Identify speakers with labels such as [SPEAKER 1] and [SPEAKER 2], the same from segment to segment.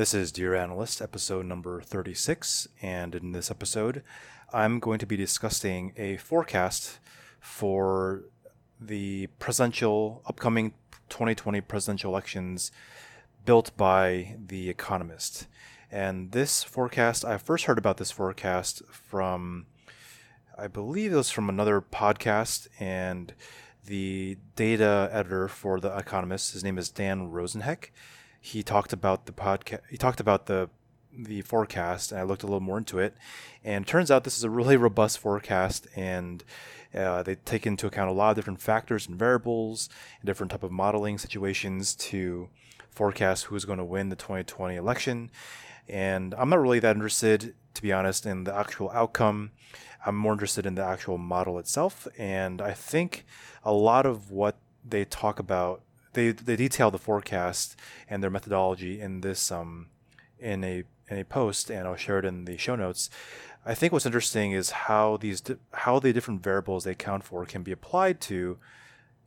[SPEAKER 1] This is Dear Analyst, episode number 36, and in this episode, I'm going to be discussing a forecast for the presidential, upcoming 2020 presidential elections built by The Economist. And this forecast, I first heard about this forecast from, I believe it was from another podcast, and the data editor for The Economist, his name is Dan Rosenheck he talked about the podcast. He talked about the the forecast, and I looked a little more into it. And it turns out this is a really robust forecast, and uh, they take into account a lot of different factors and variables, and different type of modeling situations to forecast who's going to win the 2020 election. And I'm not really that interested, to be honest, in the actual outcome. I'm more interested in the actual model itself. And I think a lot of what they talk about they they detail the forecast and their methodology in this um in a in a post, and I'll share it in the show notes. I think what's interesting is how these how the different variables they account for can be applied to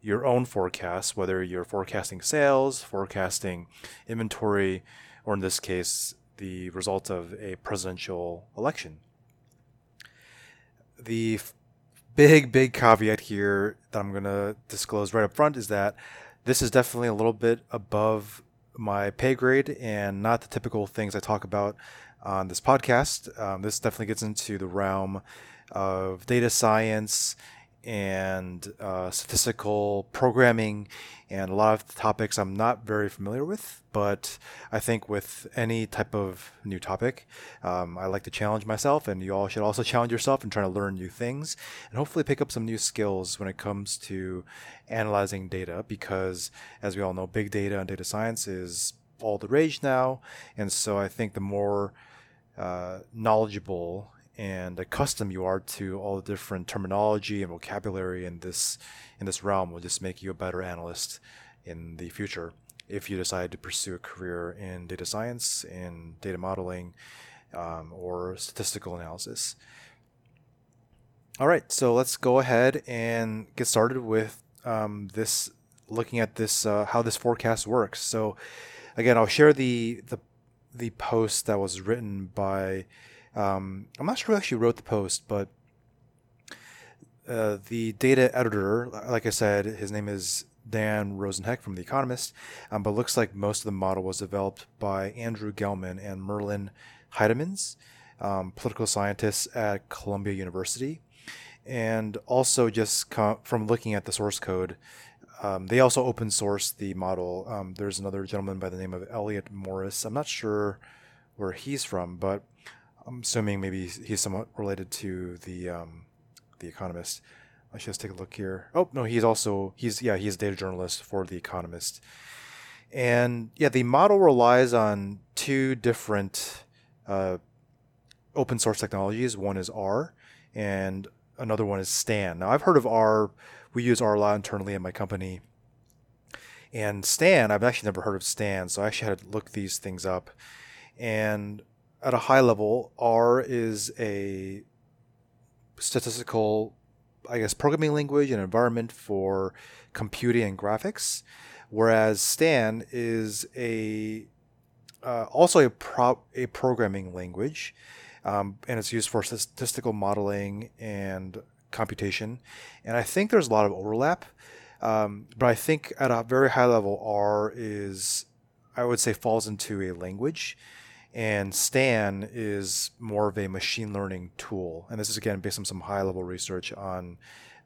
[SPEAKER 1] your own forecasts, whether you're forecasting sales, forecasting inventory, or in this case, the result of a presidential election. The big, big caveat here that I'm going to disclose right up front is that this is definitely a little bit above my pay grade and not the typical things I talk about on this podcast. Um, this definitely gets into the realm of data science and uh, statistical programming and a lot of topics I'm not very familiar with. But I think with any type of new topic, um, I like to challenge myself, and you all should also challenge yourself in trying to learn new things and hopefully pick up some new skills when it comes to analyzing data. Because as we all know, big data and data science is all the rage now, and so I think the more uh, knowledgeable and accustomed you are to all the different terminology and vocabulary in this in this realm will just make you a better analyst in the future if you decide to pursue a career in data science in data modeling um, or statistical analysis. All right so let's go ahead and get started with um, this looking at this uh, how this forecast works. So again i'll share the the the post that was written by um, I'm not sure who actually wrote the post, but uh, the data editor, like I said, his name is Dan Rosenheck from The Economist, um, but looks like most of the model was developed by Andrew Gelman and Merlin Heidemanns, um, political scientists at Columbia University. And also, just com- from looking at the source code, um, they also open source the model. Um, there's another gentleman by the name of Elliott Morris. I'm not sure where he's from, but I'm assuming maybe he's somewhat related to the um, the Economist. I should just take a look here. Oh no, he's also he's yeah he's a data journalist for the Economist, and yeah the model relies on two different uh, open source technologies. One is R, and another one is Stan. Now I've heard of R. We use R a lot internally in my company. And Stan, I've actually never heard of Stan, so I actually had to look these things up. And at a high level, R is a statistical, I guess, programming language and environment for computing and graphics, whereas Stan is a uh, also a pro- a programming language, um, and it's used for statistical modeling and computation. And I think there's a lot of overlap, um, but I think at a very high level, R is I would say falls into a language and Stan is more of a machine learning tool. And this is again based on some high level research on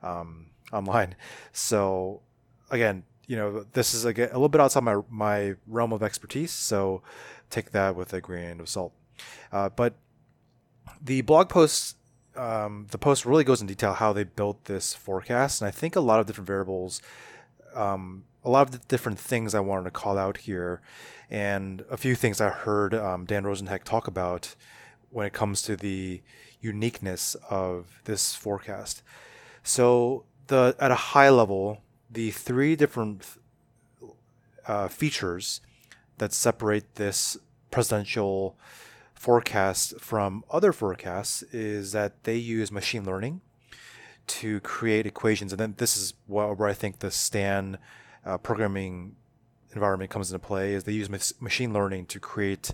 [SPEAKER 1] um, online. So again, you know, this is again a little bit outside my my realm of expertise. So take that with a grain of salt. Uh, but the blog post, um, the post really goes in detail how they built this forecast, and I think a lot of different variables. Um, a lot of the different things I wanted to call out here, and a few things I heard um, Dan Rosenheck talk about when it comes to the uniqueness of this forecast. So, the at a high level, the three different uh, features that separate this presidential forecast from other forecasts is that they use machine learning to create equations. And then this is where I think the Stan uh, programming environment comes into play is they use machine learning to create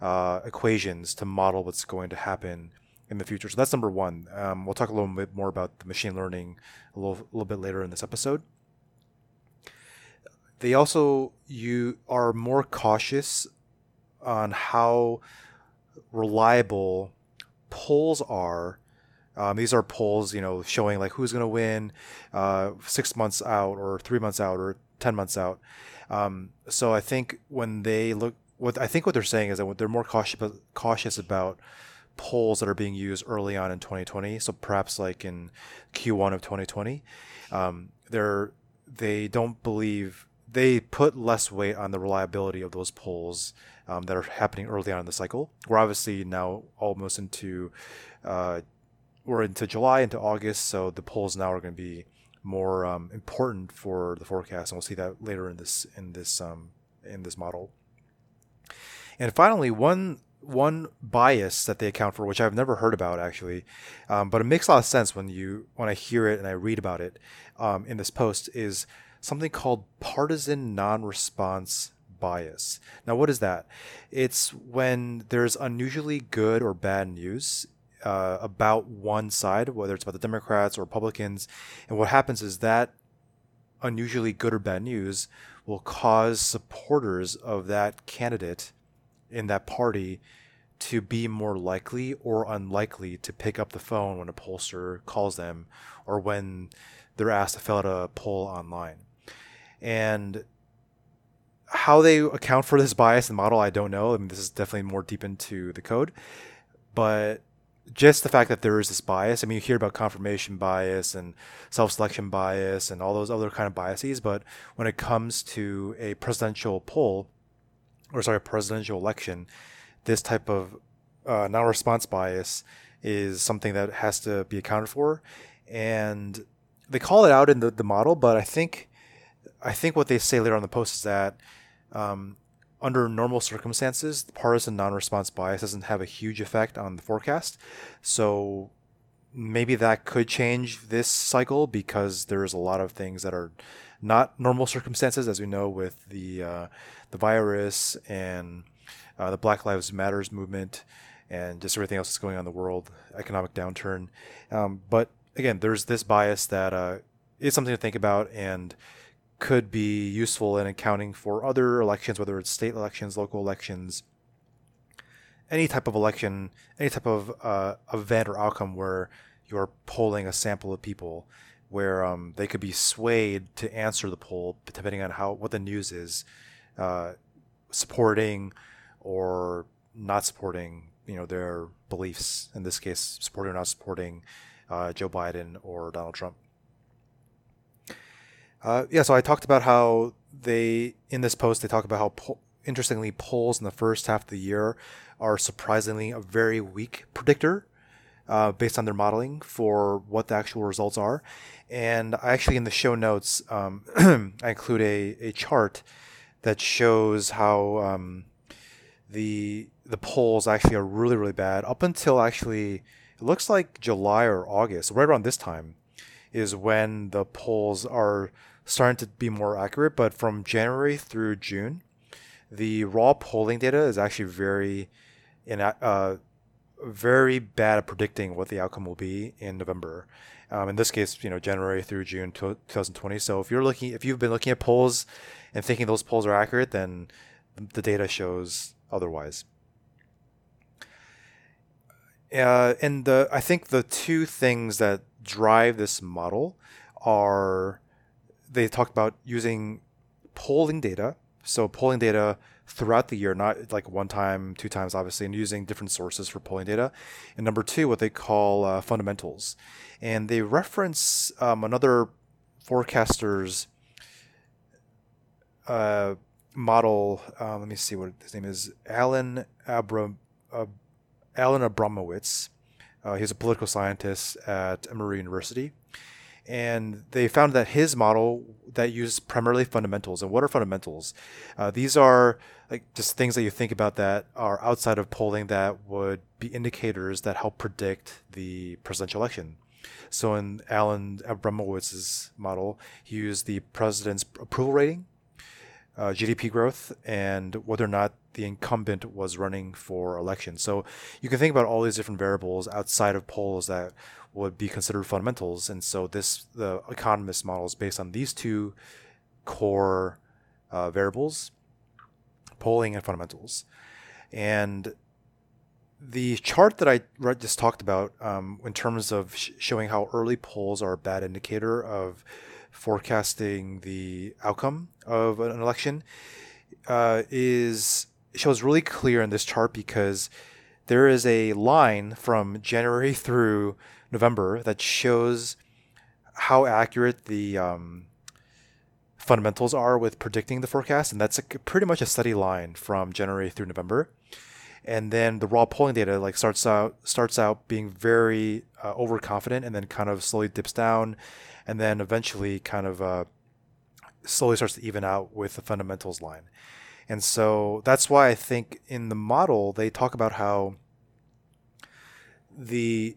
[SPEAKER 1] uh, equations to model what's going to happen in the future. So that's number one. Um, we'll talk a little bit more about the machine learning a little, a little bit later in this episode. They also you are more cautious on how reliable polls are. Um, these are polls, you know, showing like who's going to win uh, six months out, or three months out, or ten months out. Um, so I think when they look, what I think what they're saying is that they're more cautious cautious about polls that are being used early on in 2020. So perhaps like in Q1 of 2020, um, they're they don't believe they put less weight on the reliability of those polls um, that are happening early on in the cycle. We're obviously now almost into uh, we're into July into August, so the polls now are going to be more um, important for the forecast, and we'll see that later in this in this um, in this model. And finally, one one bias that they account for, which I've never heard about actually, um, but it makes a lot of sense when you when I hear it and I read about it um, in this post, is something called partisan non-response bias. Now, what is that? It's when there's unusually good or bad news uh, about one side, whether it's about the Democrats or Republicans, and what happens is that unusually good or bad news will cause supporters of that candidate in that party to be more likely or unlikely to pick up the phone when a pollster calls them or when they're asked to fill out a poll online. And how they account for this bias and model, I don't know. I mean, this is definitely more deep into the code, but just the fact that there is this bias. I mean, you hear about confirmation bias and self-selection bias and all those other kind of biases, but when it comes to a presidential poll, or sorry, a presidential election, this type of uh, non-response bias is something that has to be accounted for, and they call it out in the, the model. But I think, I think what they say later on the post is that um, under normal circumstances, partisan non-response bias doesn't have a huge effect on the forecast. So maybe that could change this cycle because there's a lot of things that are not normal circumstances, as we know with the uh, the virus and uh, the Black Lives Matters movement and just everything else that's going on in the world, economic downturn. Um, but again, there's this bias that uh, is something to think about and could be useful in accounting for other elections, whether it's state elections, local elections, any type of election, any type of uh, event or outcome where you're polling a sample of people, where um, they could be swayed to answer the poll depending on how what the news is, uh, supporting or not supporting, you know, their beliefs. In this case, supporting or not supporting uh, Joe Biden or Donald Trump. Uh, yeah, so I talked about how they in this post they talk about how po- interestingly polls in the first half of the year are surprisingly a very weak predictor uh, based on their modeling for what the actual results are. And I actually in the show notes um, I include a, a chart that shows how um, the the polls actually are really really bad up until actually it looks like July or August, right around this time, is when the polls are starting to be more accurate. But from January through June, the raw polling data is actually very, in uh, very bad at predicting what the outcome will be in November. Um, in this case, you know, January through June 2020. So if you're looking, if you've been looking at polls and thinking those polls are accurate, then the data shows otherwise. Uh, and the I think the two things that drive this model are they talked about using polling data. So polling data throughout the year, not like one time, two times, obviously, and using different sources for polling data. And number two, what they call uh, fundamentals. And they reference um, another forecaster's uh, model. Um, let me see what his name is. Alan Abram, uh, Alan Abramowitz. Uh, he's a political scientist at Emory University and they found that his model that used primarily fundamentals. And what are fundamentals? Uh, these are like just things that you think about that are outside of polling that would be indicators that help predict the presidential election. So in Alan Abramowitz's model, he used the president's approval rating, uh, GDP growth, and whether or not the incumbent was running for election. So you can think about all these different variables outside of polls that would be considered fundamentals. And so this the economist model is based on these two core uh, variables, polling and fundamentals. And the chart that I just talked about um, in terms of sh- showing how early polls are a bad indicator of forecasting the outcome of an election uh, is shows really clear in this chart because there is a line from January through November that shows how accurate the um, fundamentals are with predicting the forecast, and that's a, pretty much a steady line from January through November. And then the raw polling data like starts out starts out being very uh, overconfident, and then kind of slowly dips down, and then eventually kind of uh, slowly starts to even out with the fundamentals line. And so that's why I think in the model they talk about how the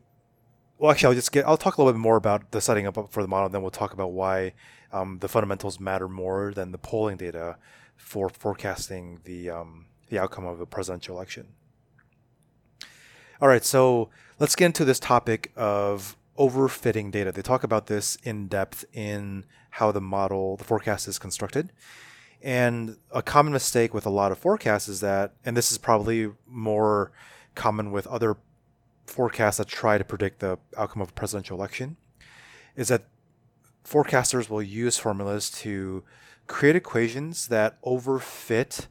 [SPEAKER 1] well actually I'll just get I'll talk a little bit more about the setting up for the model and then we'll talk about why um, the fundamentals matter more than the polling data for forecasting the um, the outcome of a presidential election. All right, so let's get into this topic of overfitting data. They talk about this in depth in how the model, the forecast is constructed. And a common mistake with a lot of forecasts is that, and this is probably more common with other forecasts that try to predict the outcome of a presidential election, is that forecasters will use formulas to create equations that overfit.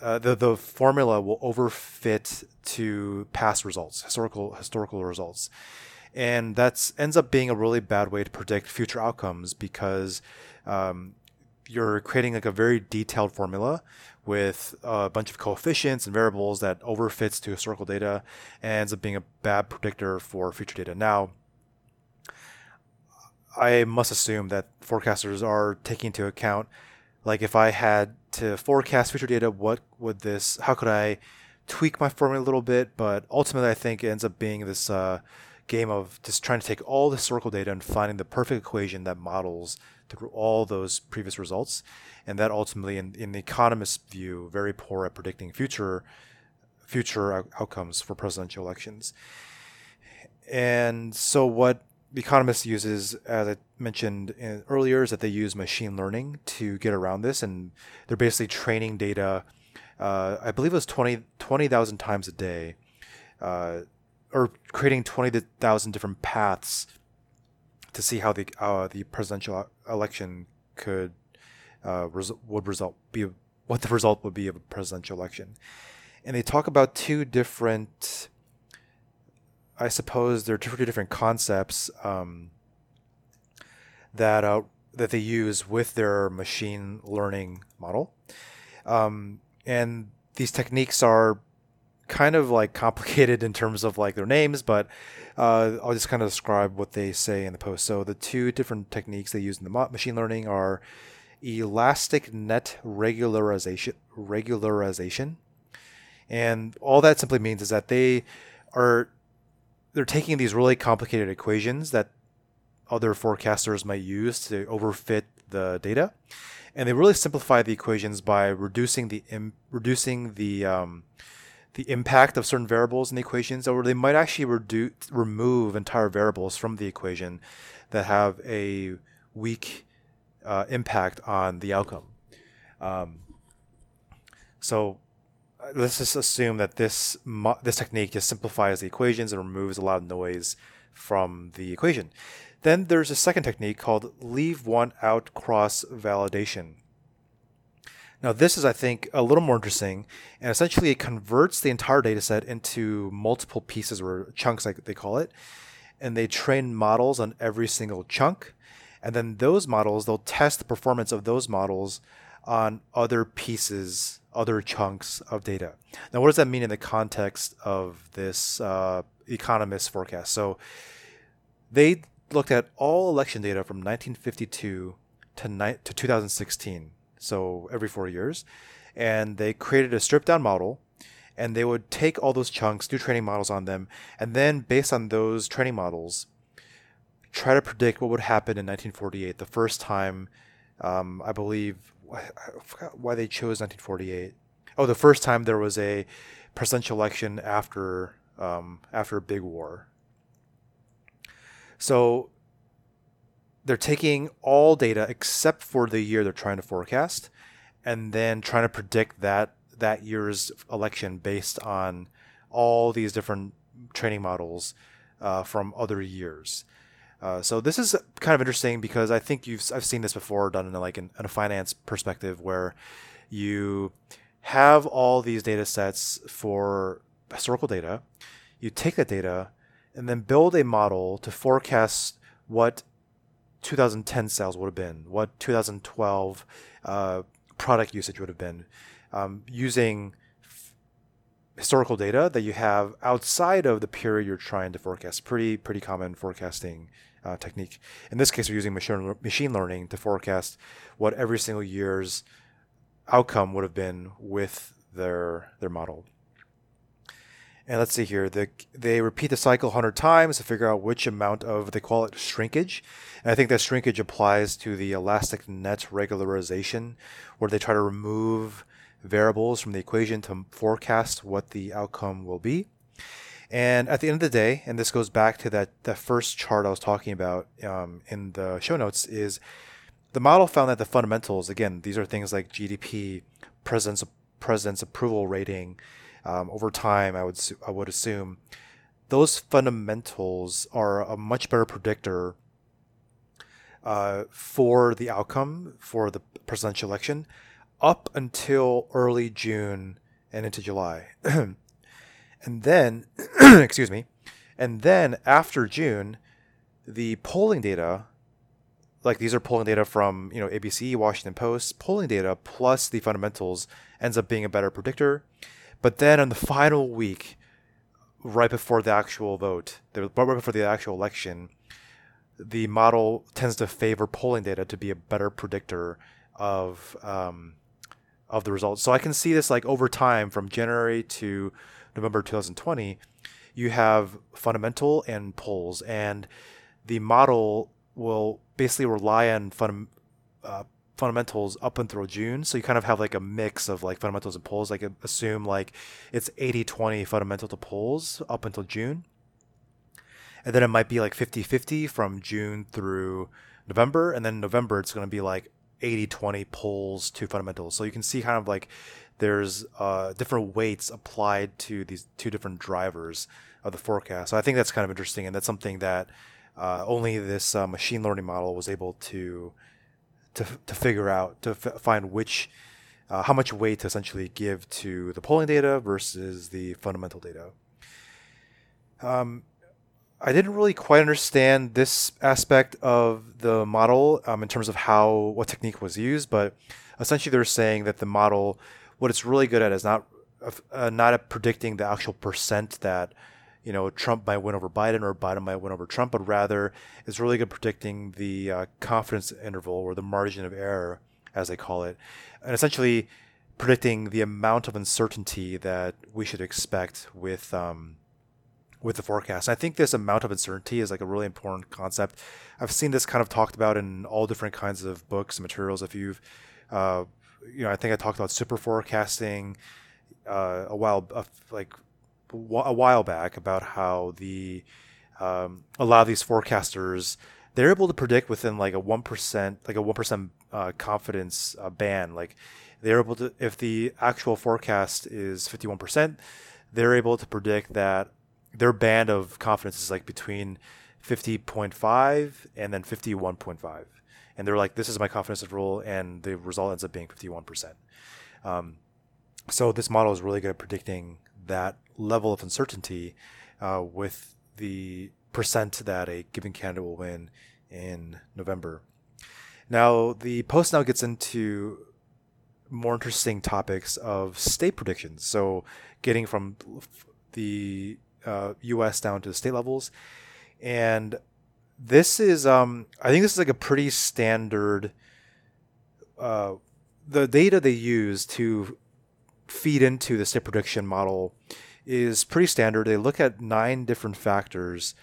[SPEAKER 1] Uh, the the formula will overfit to past results, historical historical results, and that ends up being a really bad way to predict future outcomes because um, you're creating like a very detailed formula with a bunch of coefficients and variables that overfits to historical data and ends up being a bad predictor for future data. Now, I must assume that forecasters are taking into account, like if I had to forecast future data, what would this, how could I tweak my formula a little bit? But ultimately, I think it ends up being this uh, game of just trying to take all the historical data and finding the perfect equation that models through all those previous results. And that ultimately, in, in the economist's view, very poor at predicting future future outcomes for presidential elections. And so, what the economist uses, as I mentioned earlier, is that they use machine learning to get around this, and they're basically training data. Uh, I believe it was 20,000 20, times a day, uh, or creating 20,000 different paths to see how the uh, the presidential election could uh, res- would result be what the result would be of a presidential election, and they talk about two different. I suppose there are two different concepts um, that uh, that they use with their machine learning model, um, and these techniques are kind of like complicated in terms of like their names, but uh, I'll just kind of describe what they say in the post. So the two different techniques they use in the machine learning are elastic net regularization, regularization, and all that simply means is that they are they're taking these really complicated equations that other forecasters might use to overfit the data, and they really simplify the equations by reducing the reducing the um, the impact of certain variables in the equations, or they might actually reduce, remove entire variables from the equation that have a weak uh, impact on the outcome. Um, so uh, let's just assume that this this technique just simplifies the equations and removes a lot of noise from the equation. Then there's a second technique called leave one out cross validation. Now, this is, I think, a little more interesting, and essentially it converts the entire data set into multiple pieces or chunks, like they call it, and they train models on every single chunk. And then those models, they'll test the performance of those models on other pieces, other chunks of data. Now, what does that mean in the context of this uh, economist forecast? So they looked at all election data from 1952 to, ni- to 2016, so every four years, and they created a stripped down model. And they would take all those chunks, do training models on them, and then based on those training models, try to predict what would happen in 1948, the first time, um, I believe, I forgot why they chose 1948. Oh, the first time there was a presidential election after um, after a big war. So they're taking all data except for the year they're trying to forecast, and then trying to predict that that year's election based on all these different training models uh, from other years. Uh, so this is kind of interesting because I think you've I've seen this before done in a, like in, in a finance perspective where you have all these data sets for historical data. You take that data and then build a model to forecast what 2010 sales would have been, what 2012 uh, product usage would have been, um, using f- historical data that you have outside of the period you're trying to forecast. Pretty pretty common forecasting uh, technique. In this case, we're using machine machine learning to forecast what every single year's outcome would have been with their their model. And let's see here. The, they repeat the cycle 100 times to figure out which amount of, they call it shrinkage. And I think that shrinkage applies to the elastic net regularization, where they try to remove variables from the equation to forecast what the outcome will be. And at the end of the day, and this goes back to that, that first chart I was talking about um, in the show notes, is the model found that the fundamentals, again, these are things like GDP, president's, president's approval rating, um, over time, I would I would assume those fundamentals are a much better predictor uh, for the outcome for the presidential election up until early June and into July. and then, excuse me, and then after June, the polling data, like these are polling data from you know ABC, Washington Post, polling data plus the fundamentals ends up being a better predictor. But then on the final week, right before the actual vote, right before the actual election, the model tends to favor polling data to be a better predictor of um, of the results. So I can see this like over time from January to November 2020, you have fundamental and polls, and the model will basically rely on fun, uh, fundamentals up until June. So you kind of have like a mix of like fundamentals and polls. Like assume like it's 80 20 fundamental to polls up until June. And then it might be like 50 50 from June through November. And then November, it's going to be like 80 20 polls to fundamentals. So you can see kind of like there's uh, different weights applied to these two different drivers of the forecast. So I think that's kind of interesting. And that's something that uh, only this uh, machine learning model was able to to, to figure out to f- find which uh, how much weight to essentially give to the polling data versus the fundamental data. Um, I didn't really quite understand this aspect of the model um, in terms of how what technique was used, but essentially they're saying that the model, what it's really good at is not uh, not at predicting the actual percent that you know Trump might win over Biden or Biden might win over Trump, but rather it's really good predicting the uh, confidence interval or the margin of error, as they call it, and essentially predicting the amount of uncertainty that we should expect with um, with the forecast. I think this amount of uncertainty is like a really important concept. I've seen this kind of talked about in all different kinds of books and materials. If you've, uh, you know, I think I talked about super forecasting uh, a while, uh, like a while back about how the um, a lot of these forecasters they're able to predict within like a one percent, like a one percent uh, confidence uh, band. Like they're able to, if the actual forecast is fifty one percent, they're able to predict that their band of confidence is like between fifty point five and then fifty one point five, and they're like, this is my confidence interval, and the result ends up being fifty one percent. Um, so this model is really good at predicting that level of uncertainty uh, with the percent that a given candidate will win in November. Now, the post now gets into more interesting topics of state predictions. So, getting from the uh, U.S. down to the state levels, and this is um I think this is like a pretty standard uh the data they use to feed into the state prediction model is pretty standard. They look at nine different factors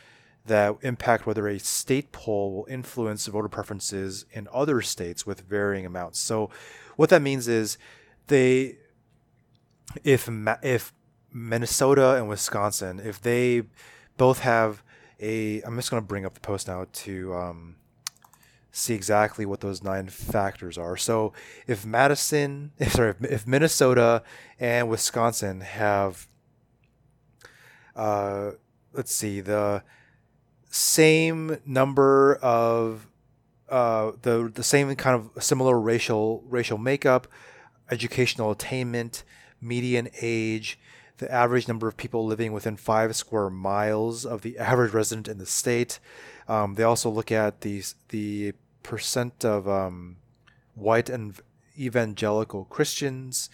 [SPEAKER 1] that impact whether a state poll will influence voter preferences in other states with varying amounts. So, what that means is they, if if Minnesota and Wisconsin, if they both have a, I'm just going to bring up the post now to um, see exactly what those nine factors are. So, if Madison, sorry, if, if Minnesota and Wisconsin have, uh, let's see, the same number of uh, the the same kind of similar racial racial makeup, educational attainment, median age, the average number of people living within five square miles of the average resident in the state. Um, they also look at the the percent of um, white and evangelical Christians,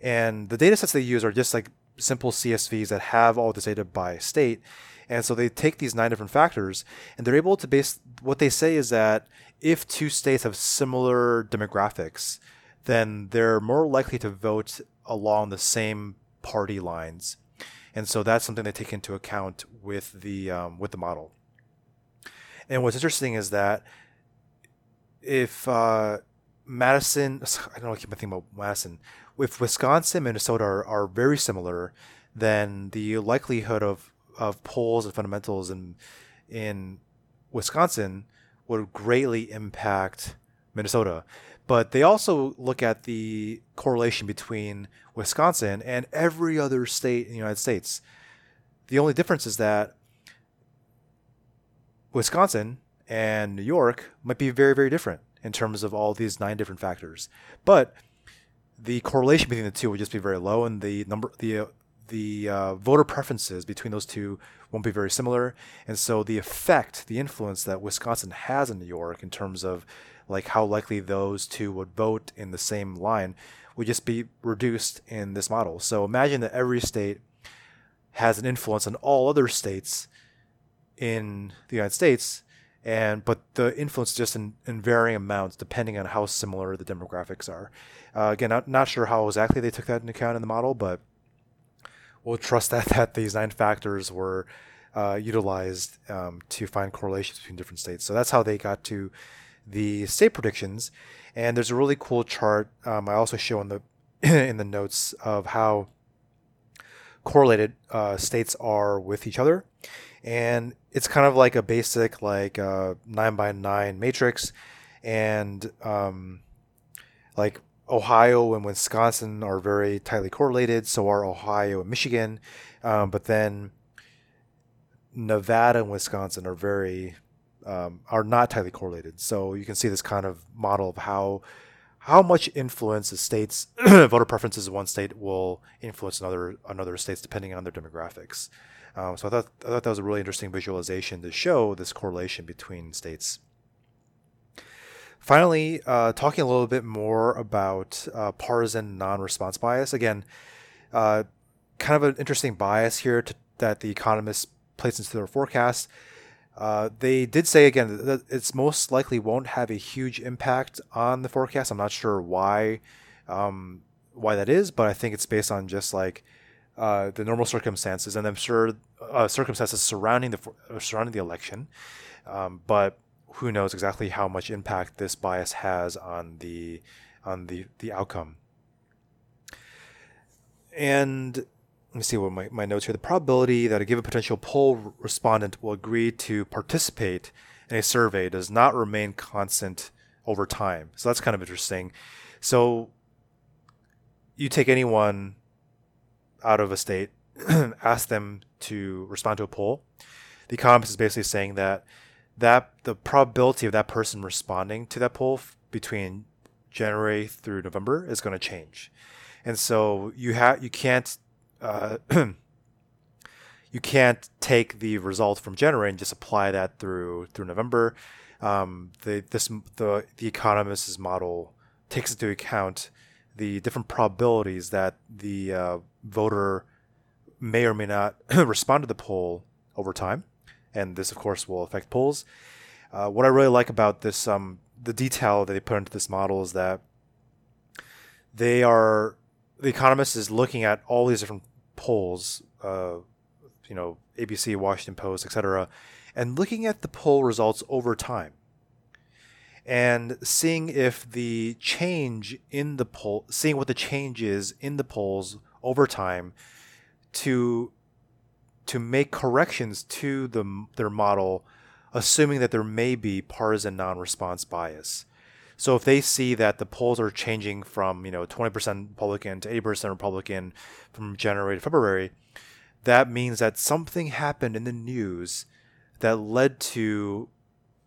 [SPEAKER 1] and the data sets they use are just like simple CSVs that have all this data by state. And so they take these nine different factors and they're able to base what they say is that if two states have similar demographics, then they're more likely to vote along the same party lines. And so that's something they take into account with the um, with the model. And what's interesting is that if uh, Madison, I don't know, I keep thinking about Madison. If Wisconsin, and Minnesota are, are very similar, then the likelihood of of polls and fundamentals in in Wisconsin would greatly impact Minnesota. But they also look at the correlation between Wisconsin and every other state in the United States. The only difference is that Wisconsin and New York might be very, very different in terms of all these nine different factors. But the correlation between the two would just be very low, and the number, the the uh, voter preferences between those two won't be very similar. And so the effect, the influence that Wisconsin has in New York in terms of like how likely those two would vote in the same line would just be reduced in this model. So imagine that every state has an influence on all other states in the United States and but the influence just in, in varying amounts depending on how similar the demographics are. Uh, again, not, not sure how exactly they took that into account in the model, but we'll trust that that these nine factors were uh, utilized um, to find correlations between different states. So that's how they got to the state predictions. And there's a really cool chart um, I also show in the in the notes of how correlated uh, states are with each other. And it's kind of like a basic like uh, nine by nine matrix, and um, like Ohio and Wisconsin are very tightly correlated. So are Ohio and Michigan, um, but then Nevada and Wisconsin are very um, are not tightly correlated. So you can see this kind of model of how how much influence a state's voter preferences in one state will influence another another states depending on their demographics. Um, so I thought I thought that was a really interesting visualization to show this correlation between states. Finally, uh, talking a little bit more about uh, partisan non-response bias. Again, uh, kind of an interesting bias here to, that the economists place into their forecast. Uh, they did say again that it's most likely won't have a huge impact on the forecast. I'm not sure why um, why that is, but I think it's based on just like uh, the normal circumstances, and I'm sure uh, circumstances surrounding the surrounding the election. Um, but who knows exactly how much impact this bias has on the on the the outcome. And let me see what my, my notes here. The probability that a given potential poll respondent will agree to participate in a survey does not remain constant over time. So that's kind of interesting. So you take anyone out of a state, ask them to respond to a poll. The economist is basically saying that that the probability of that person responding to that poll f- between January through November is going to change, and so you have you can't uh, you can't take the result from January and just apply that through through November. Um, the this the the economist's model takes into account the different probabilities that the uh, voter may or may not respond to the poll over time and this, of course, will affect polls. Uh, what I really like about this, um, the detail that they put into this model is that they are the economist is looking at all these different polls, uh, you know, ABC, Washington Post, etc., and looking at the poll results over time and seeing if the change in the poll, seeing what the change is in the polls over time to to make corrections to the their model, assuming that there may be partisan non-response bias. So if they see that the polls are changing from you know 20% Republican to 80% Republican from January to February, that means that something happened in the news that led to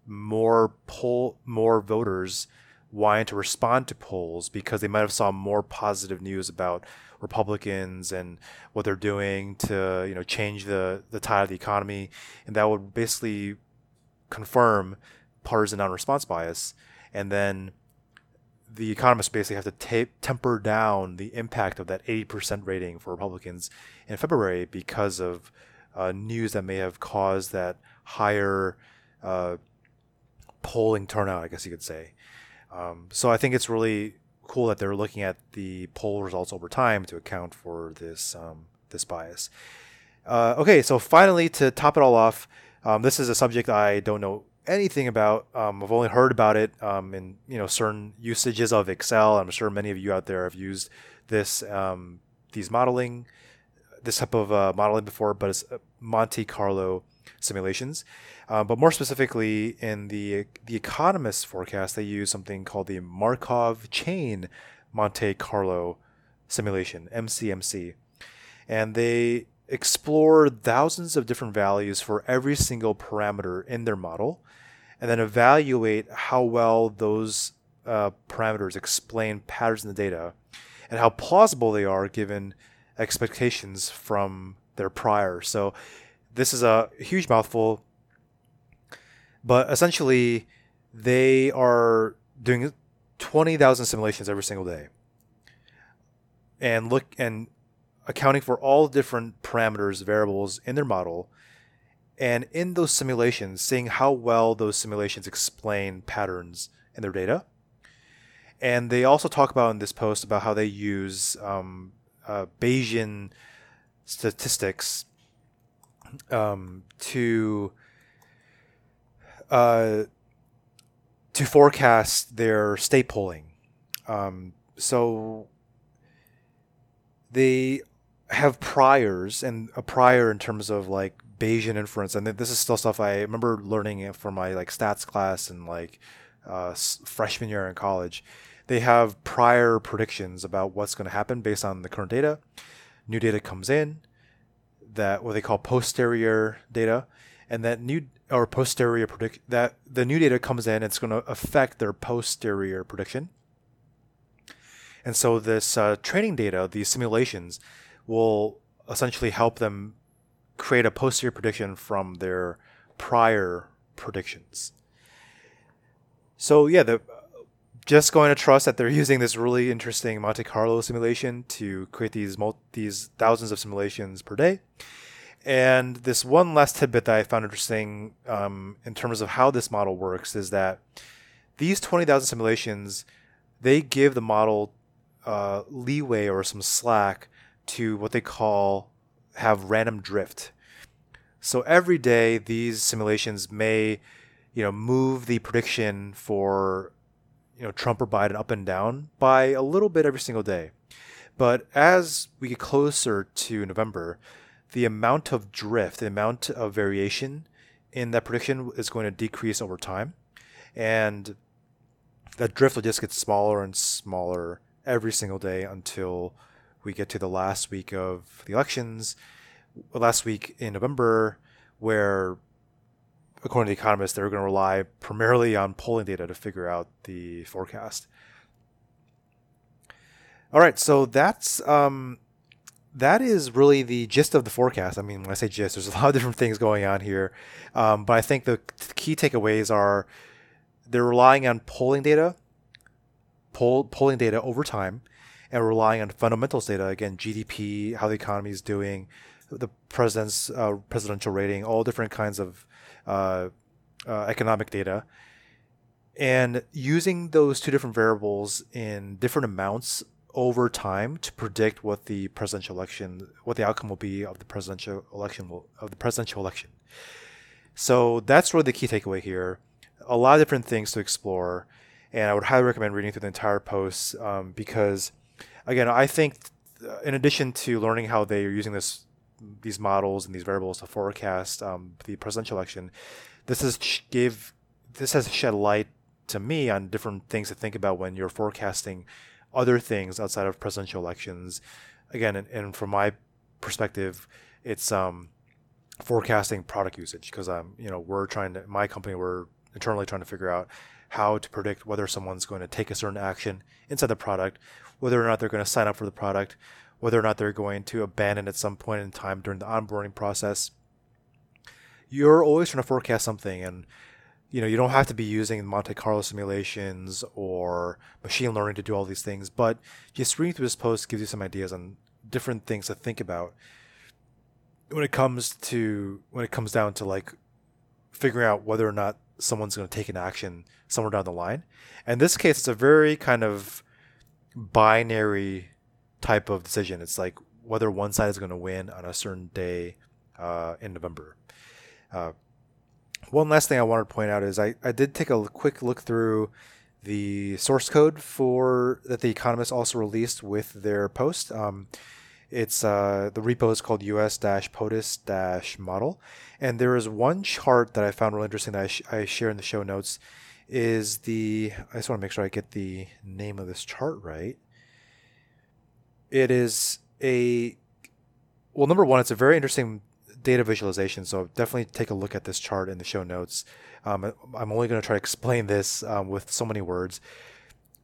[SPEAKER 1] more poll more voters wanting to respond to polls because they might have saw more positive news about Republicans and what they're doing to you know change the the tide of the economy, and that would basically confirm partisan non-response bias, and then the economists basically have to temper down the impact of that 80% rating for Republicans in February because of uh, news that may have caused that higher uh, polling turnout, I guess you could say. Um, so I think it's really cool that they're looking at the poll results over time to account for this um, this bias. Uh, okay, so finally to top it all off, um, this is a subject I don't know anything about. Um, I've only heard about it um, in you know certain usages of Excel. I'm sure many of you out there have used this um, these modeling this type of uh, modeling before, but it's uh, Monte Carlo simulations. Uh, but more specifically, in the the economists forecast, they use something called the Markov chain Monte Carlo simulation (MCMC), and they explore thousands of different values for every single parameter in their model, and then evaluate how well those uh, parameters explain patterns in the data, and how plausible they are given expectations from their prior. So this is a huge mouthful, but essentially they are doing 20,000 simulations every single day. And look and accounting for all different parameters variables in their model. And in those simulations seeing how well those simulations explain patterns in their data. And they also talk about in this post about how they use um, uh, bayesian statistics um, to uh, to forecast their state polling. Um, so they have priors and a prior in terms of like Bayesian inference, and this is still stuff I remember learning it from my like stats class and like uh, freshman year in college. They have prior predictions about what's going to happen based on the current data. New data comes in, that what they call posterior data, and that new or posterior predict that the new data comes in, it's going to affect their posterior prediction. And so this uh, training data, these simulations, will essentially help them create a posterior prediction from their prior predictions. So yeah, the just going to trust that they're using this really interesting Monte Carlo simulation to create these mul- these thousands of simulations per day. And this one last tidbit that I found interesting um, in terms of how this model works is that these 20,000 simulations, they give the model uh, leeway or some slack to what they call have random drift. So every day, these simulations may, you know, move the prediction for you know Trump or Biden up and down by a little bit every single day. But as we get closer to November, the amount of drift, the amount of variation in that prediction is going to decrease over time, and that drift will just get smaller and smaller every single day until we get to the last week of the elections, last week in November, where according to the economists, they're going to rely primarily on polling data to figure out the forecast. All right, so that's um, that is really the gist of the forecast. I mean, when I say gist, there's a lot of different things going on here, um, but I think the key takeaways are they're relying on polling data, poll, polling data over time, and relying on fundamentals data again, GDP, how the economy is doing, the president's uh, presidential rating, all different kinds of uh, uh, economic data, and using those two different variables in different amounts over time to predict what the presidential election, what the outcome will be of the presidential election will, of the presidential election. So that's really the key takeaway here. A lot of different things to explore, and I would highly recommend reading through the entire post um, because, again, I think uh, in addition to learning how they are using this these models and these variables to forecast um, the presidential election, this has give this has shed light to me on different things to think about when you're forecasting other things outside of presidential elections. Again, and, and from my perspective, it's um, forecasting product usage because um, you know we're trying to my company we're internally trying to figure out how to predict whether someone's going to take a certain action inside the product, whether or not they're going to sign up for the product, whether or not they're going to abandon at some point in time during the onboarding process. You're always trying to forecast something, and you know you don't have to be using Monte Carlo simulations or machine learning to do all these things, but just reading through this post gives you some ideas on different things to think about when it comes to when it comes down to like figuring out whether or not someone's going to take an action somewhere down the line. In this case, it's a very kind of binary type of decision. It's like whether one side is going to win on a certain day uh, in November. Uh, one last thing I wanted to point out is I, I did take a quick look through the source code for that the Economist also released with their post. Um, it's uh, the repo is called us-potus-model, and there is one chart that I found really interesting that I, sh- I share in the show notes. Is the I just want to make sure I get the name of this chart right. It is a well, number one, it's a very interesting data visualization. So definitely take a look at this chart in the show notes. Um, I'm only going to try to explain this um, with so many words.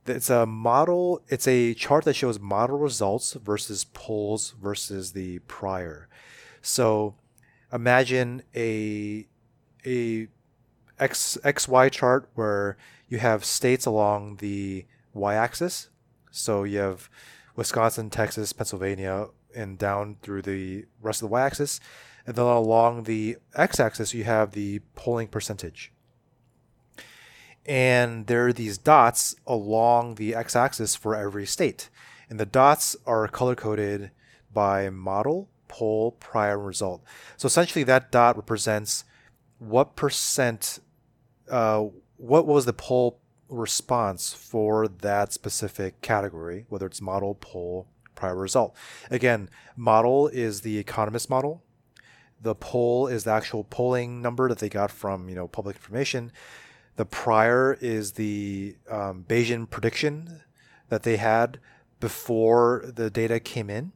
[SPEAKER 1] It's a model. It's a chart that shows model results versus polls versus the prior. So imagine a a x xy chart where you have states along the y-axis. So you have Wisconsin, Texas, Pennsylvania, and down through the rest of the y-axis. And then along the x-axis, you have the polling percentage. And there are these dots along the x-axis for every state. And the dots are color coded by model poll prior result. So essentially that dot represents what percent uh, what was the poll response for that specific category whether it's model poll prior result again model is the economist model the poll is the actual polling number that they got from you know public information the prior is the um, Bayesian prediction that they had before the data came in.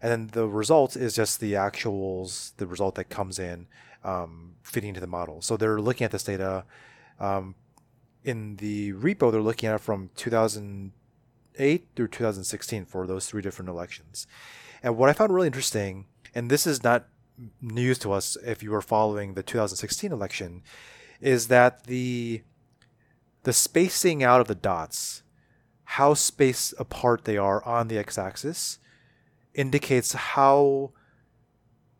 [SPEAKER 1] And then the result is just the actuals, the result that comes in um, fitting into the model. So they're looking at this data. Um, in the repo, they're looking at from 2008 through 2016 for those three different elections. And what I found really interesting, and this is not news to us if you were following the 2016 election, is that the the spacing out of the dots, how spaced apart they are on the x-axis, indicates how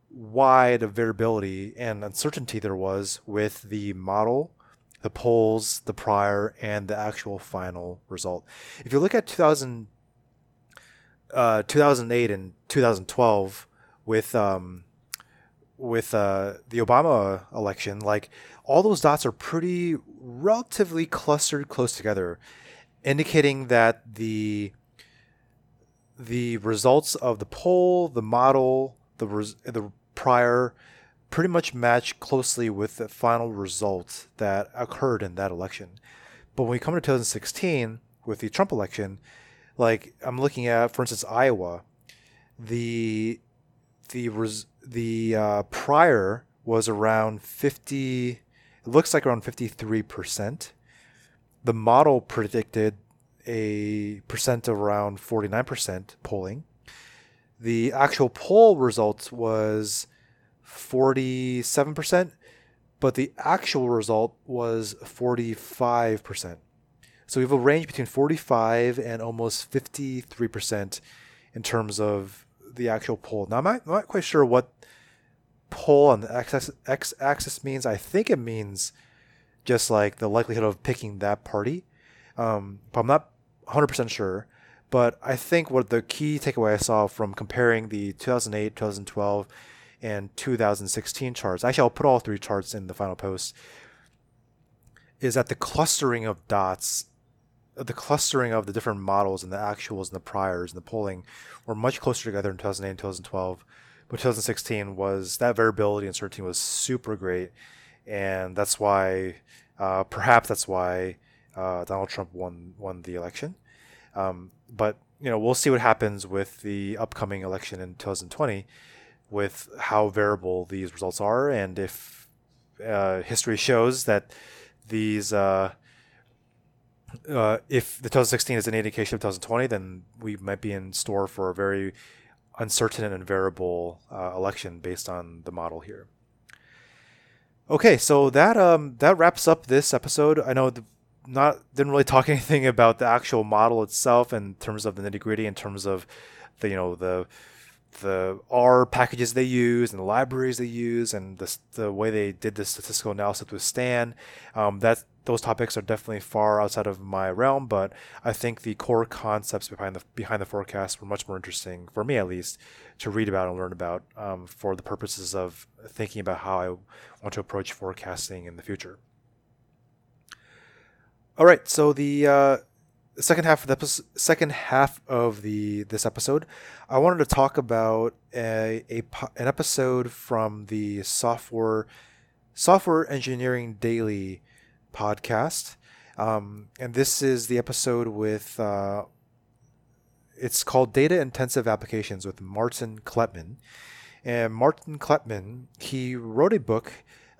[SPEAKER 1] wide of variability and uncertainty there was with the model, the polls, the prior, and the actual final result. If you look at 2000, uh, 2008 and 2012 with um, with uh, the Obama election, like all those dots are pretty relatively clustered close together, indicating that the the results of the poll, the model, the res- the prior pretty much match closely with the final result that occurred in that election. But when we come to 2016 with the Trump election, like I'm looking at, for instance, Iowa, the the res- the uh, prior was around 50 it looks like around 53% the model predicted a percent of around 49% polling. The actual poll result was 47% but the actual result was 45% so we have a range between 45 and almost 53% in terms of the actual poll. Now I'm not, I'm not quite sure what poll on the x axis means. I think it means just like the likelihood of picking that party. Um, but I'm not 100% sure. But I think what the key takeaway I saw from comparing the 2008, 2012, and 2016 charts, actually, I'll put all three charts in the final post, is that the clustering of dots, the clustering of the different models and the actuals and the priors and the polling were much closer together in 2008 and 2012. But 2016 was that variability and certainty was super great. And that's why, uh, perhaps that's why uh, Donald Trump won won the election. Um, but you know, we'll see what happens with the upcoming election in 2020, with how variable these results are, and if uh, history shows that these, uh, uh, if the 2016 is an indication of 2020, then we might be in store for a very uncertain and variable uh, election based on the model here. Okay, so that um, that wraps up this episode. I know the not didn't really talk anything about the actual model itself in terms of the nitty gritty, in terms of the you know the the R packages they use and the libraries they use and the, the way they did the statistical analysis with Stan. Um, that those topics are definitely far outside of my realm, but I think the core concepts behind the behind the forecast were much more interesting for me, at least, to read about and learn about um, for the purposes of thinking about how I want to approach forecasting in the future. All right, so the uh, second half of the second half of the this episode, I wanted to talk about a, a an episode from the software software engineering daily podcast, um, and this is the episode with uh, it's called Data Intensive Applications with Martin Kleppmann, and Martin Kleppmann he wrote a book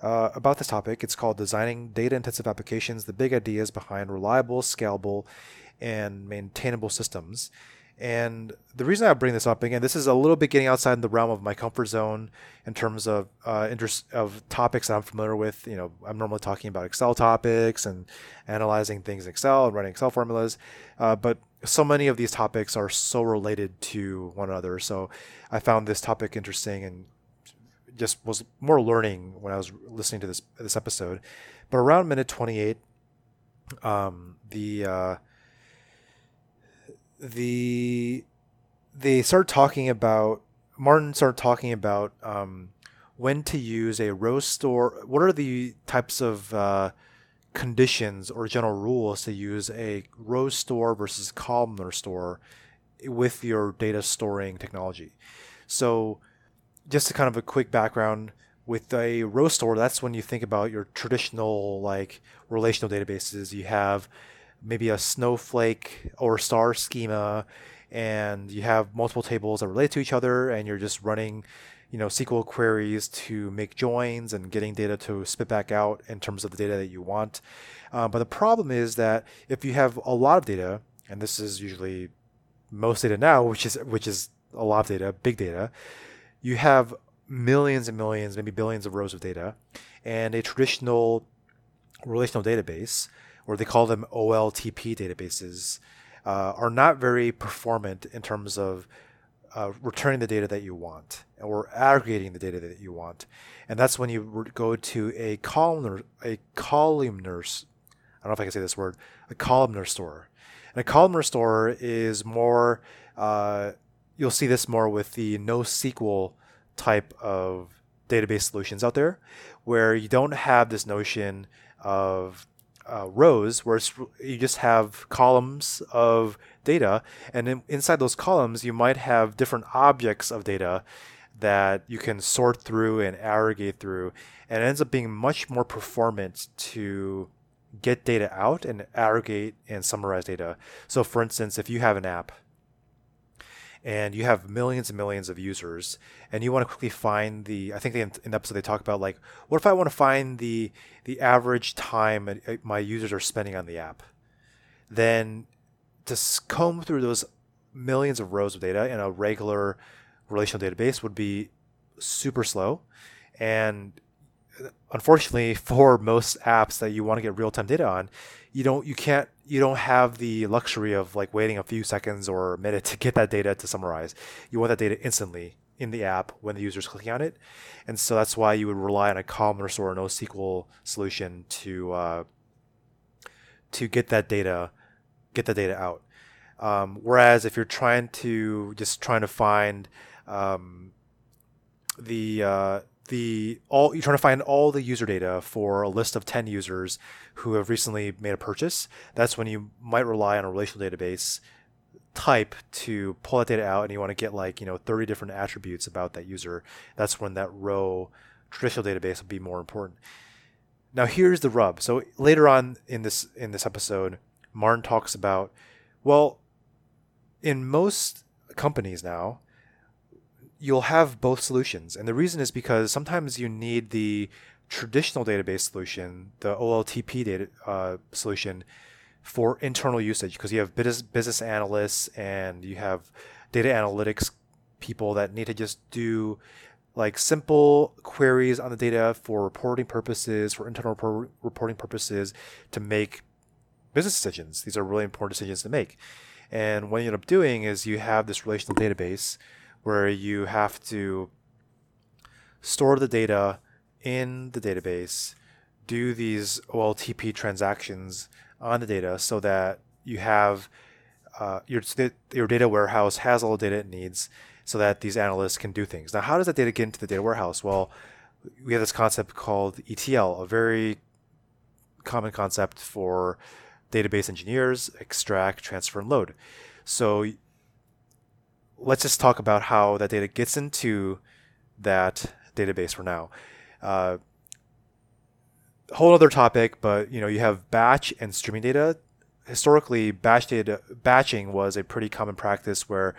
[SPEAKER 1] uh, about this topic. It's called Designing Data Intensive Applications The Big Ideas Behind Reliable, Scalable, and Maintainable Systems. And the reason I bring this up again, this is a little bit getting outside the realm of my comfort zone in terms of uh, interest of topics that I'm familiar with. You know, I'm normally talking about Excel topics and analyzing things in Excel and writing Excel formulas, uh, but so many of these topics are so related to one another. So I found this topic interesting and just was more learning when I was listening to this this episode. But around minute 28, um, the uh, the they start talking about Martin started talking about um, when to use a row store. What are the types of uh, conditions or general rules to use a row store versus columnar store with your data storing technology? So just a kind of a quick background with a row store, that's when you think about your traditional like relational databases. You have maybe a snowflake or star schema, and you have multiple tables that relate to each other, and you're just running, you know, SQL queries to make joins and getting data to spit back out in terms of the data that you want. Uh, but the problem is that if you have a lot of data, and this is usually most data now, which is which is a lot of data, big data you have millions and millions, maybe billions of rows of data, and a traditional relational database, or they call them OLTP databases, uh, are not very performant in terms of uh, returning the data that you want or aggregating the data that you want. And that's when you go to a columnar, a columnar, I don't know if I can say this word, a columnar store. And a columnar store is more uh, you'll see this more with the NoSQL type of database solutions out there, where you don't have this notion of uh, rows, where you just have columns of data, and in, inside those columns, you might have different objects of data that you can sort through and aggregate through, and it ends up being much more performant to get data out and aggregate and summarize data. So, for instance, if you have an app and you have millions and millions of users and you want to quickly find the i think in, the episode they talk about like what if i want to find the the average time my users are spending on the app? Then to comb through those millions of rows of data in a regular relational database would be super slow and uh, unfortunately, for most apps that you want to get real time data on, you don't you can't you don't have the luxury of like waiting a few seconds or a minute to get that data to summarize. You want that data instantly in the app when the user is clicking on it, and so that's why you would rely on a store or NoSQL solution to uh, to get that data get the data out. Um, whereas if you're trying to just trying to find um, the uh, the all you're trying to find all the user data for a list of 10 users who have recently made a purchase. That's when you might rely on a relational database type to pull that data out and you want to get like you know 30 different attributes about that user. That's when that row traditional database would be more important. Now here's the rub. So later on in this in this episode martin talks about well in most companies now you'll have both solutions. And the reason is because sometimes you need the traditional database solution, the OLTP data uh, solution, for internal usage because you have business business analysts and you have data analytics people that need to just do like simple queries on the data for reporting purposes, for internal report- reporting purposes, to make business decisions. These are really important decisions to make. And what you end up doing is you have this relational database where you have to store the data in the database, do these OLTP transactions on the data so that you have uh, your, your data warehouse has all the data it needs so that these analysts can do things. Now, how does that data get into the data warehouse? Well, we have this concept called ETL, a very common concept for database engineers extract, transfer, and load. So let's just talk about how that data gets into that database for now. Uh, whole other topic, but you know you have batch and streaming data. Historically, batch data batching was a pretty common practice where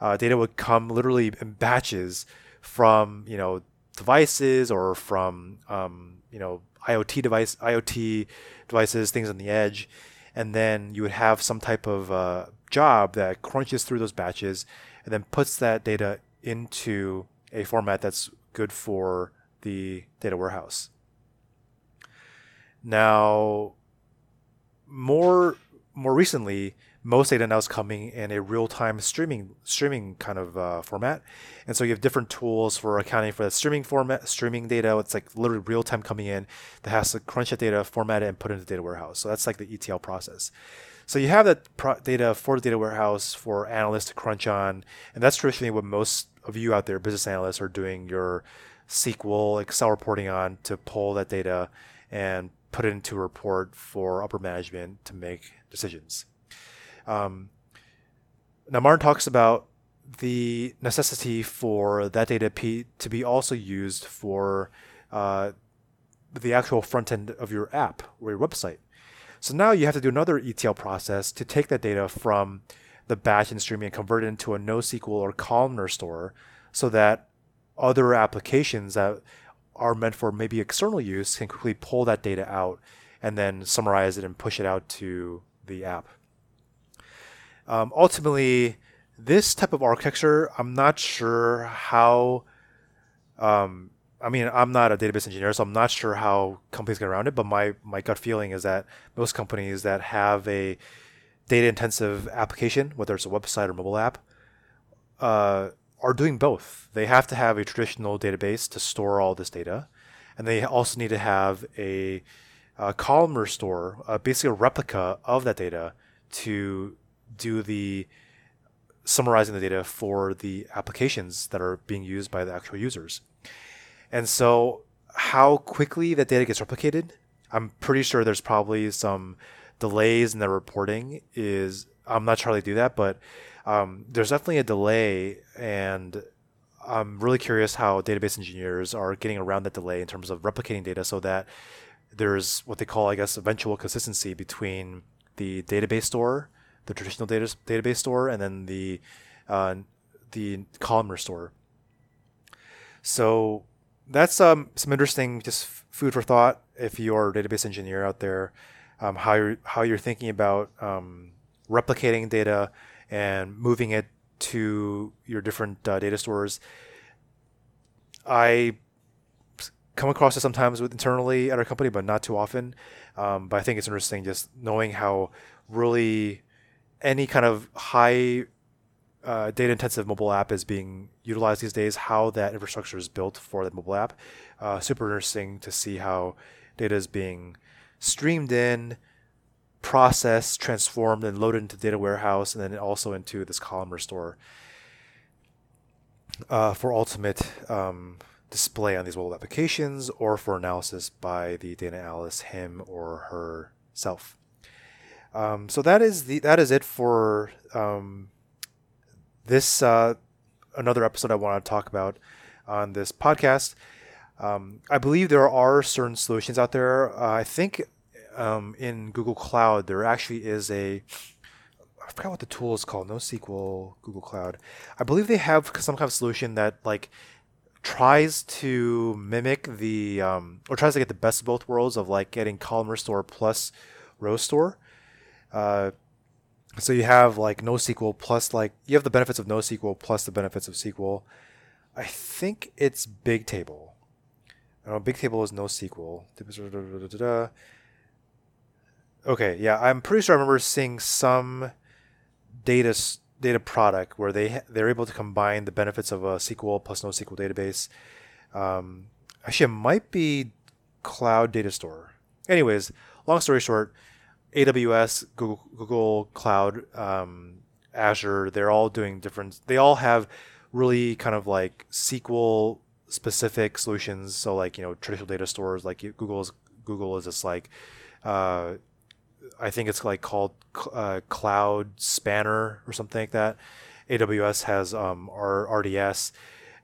[SPEAKER 1] uh, data would come literally in batches from you know devices or from um, you know IoT device IoT devices, things on the edge, and then you would have some type of uh, job that crunches through those batches and then puts that data into a format that's good for the data warehouse. Now, more more recently, most data now is coming in a real-time streaming streaming kind of uh, format, and so you have different tools for accounting for that streaming format, streaming data. It's like literally real-time coming in that has to crunch that data, format it, and put it into the data warehouse. So that's like the ETL process. So you have that data for the data warehouse for analysts to crunch on, and that's traditionally what most of you out there, business analysts, are doing your SQL, Excel reporting on to pull that data and put it into a report for upper management to make decisions. Um, now, Martin talks about the necessity for that data P to be also used for uh, the actual front end of your app or your website. So now you have to do another ETL process to take that data from the batch and streaming and convert it into a NoSQL or columnar store so that other applications that are meant for maybe external use can quickly pull that data out and then summarize it and push it out to the app. Um, ultimately, this type of architecture, I'm not sure how um, I mean, I'm not a database engineer, so I'm not sure how companies get around it. But my my gut feeling is that most companies that have a data intensive application, whether it's a website or mobile app, uh, are doing both. They have to have a traditional database to store all this data, and they also need to have a, a columnar store, uh, basically a replica of that data to do the summarizing the data for the applications that are being used by the actual users. And so, how quickly that data gets replicated, I'm pretty sure there's probably some delays in the reporting. Is I'm not sure how they do that, but um, there's definitely a delay, and I'm really curious how database engineers are getting around that delay in terms of replicating data so that there's what they call, I guess, eventual consistency between the database store, the traditional data database store, and then the uh, the columnar store. So that's um, some interesting just food for thought if you're a database engineer out there, um, how you're how you're thinking about um, replicating data and moving it to your different uh, data stores. I come across it sometimes with internally at our company, but not too often. Um, but I think it's interesting just knowing how really any kind of high uh, data intensive mobile app is being utilized these days, how that infrastructure is built for that mobile app. Uh, super interesting to see how data is being streamed in, processed, transformed, and loaded into data warehouse, and then also into this column store uh, for ultimate um, display on these mobile applications or for analysis by the data analyst, him or herself. Um, so that is the that is it for um, this uh, another episode I want to talk about on this podcast. Um, I believe there are certain solutions out there. Uh, I think um, in Google Cloud there actually is a I forgot what the tool is called. NoSQL Google Cloud. I believe they have some kind of solution that like tries to mimic the um, or tries to get the best of both worlds of like getting column store plus row store. Uh, so you have like NoSQL plus like you have the benefits of NoSQL plus the benefits of SQL. I think it's Bigtable. I don't know Bigtable is NoSQL. Okay, yeah, I'm pretty sure I remember seeing some data data product where they they're able to combine the benefits of a SQL plus NoSQL database. Um, actually, it might be Cloud Data Store. Anyways, long story short, AWS, Google, Google Cloud, um, Azure, they're all doing different. They all have really kind of like SQL specific solutions. So like you know traditional data stores like Google's Google is just like uh, I think it's like called uh, Cloud Spanner or something like that. AWS has um, RDS.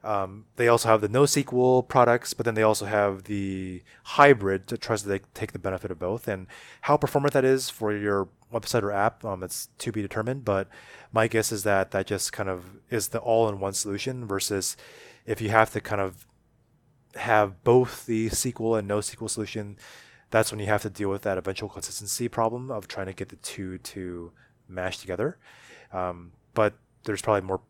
[SPEAKER 1] Um, they also have the NoSQL products, but then they also have the hybrid that tries to take the benefit of both. And how performant that is for your website or app, um, it's to be determined. But my guess is that that just kind of is the all-in-one solution versus if you have to kind of have both the SQL and NoSQL solution that's when you have to deal with that eventual consistency problem of trying to get the two to mash together. Um, but there's probably more,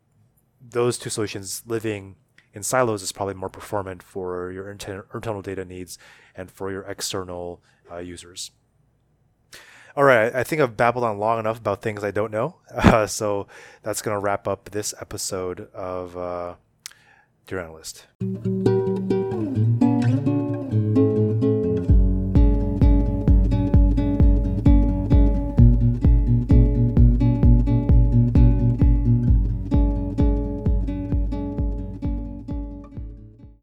[SPEAKER 1] those two solutions living in silos is probably more performant for your inter- internal data needs and for your external uh, users. All right, I think I've babbled on long enough about things I don't know. Uh, so that's going to wrap up this episode of uh, Dear Analyst.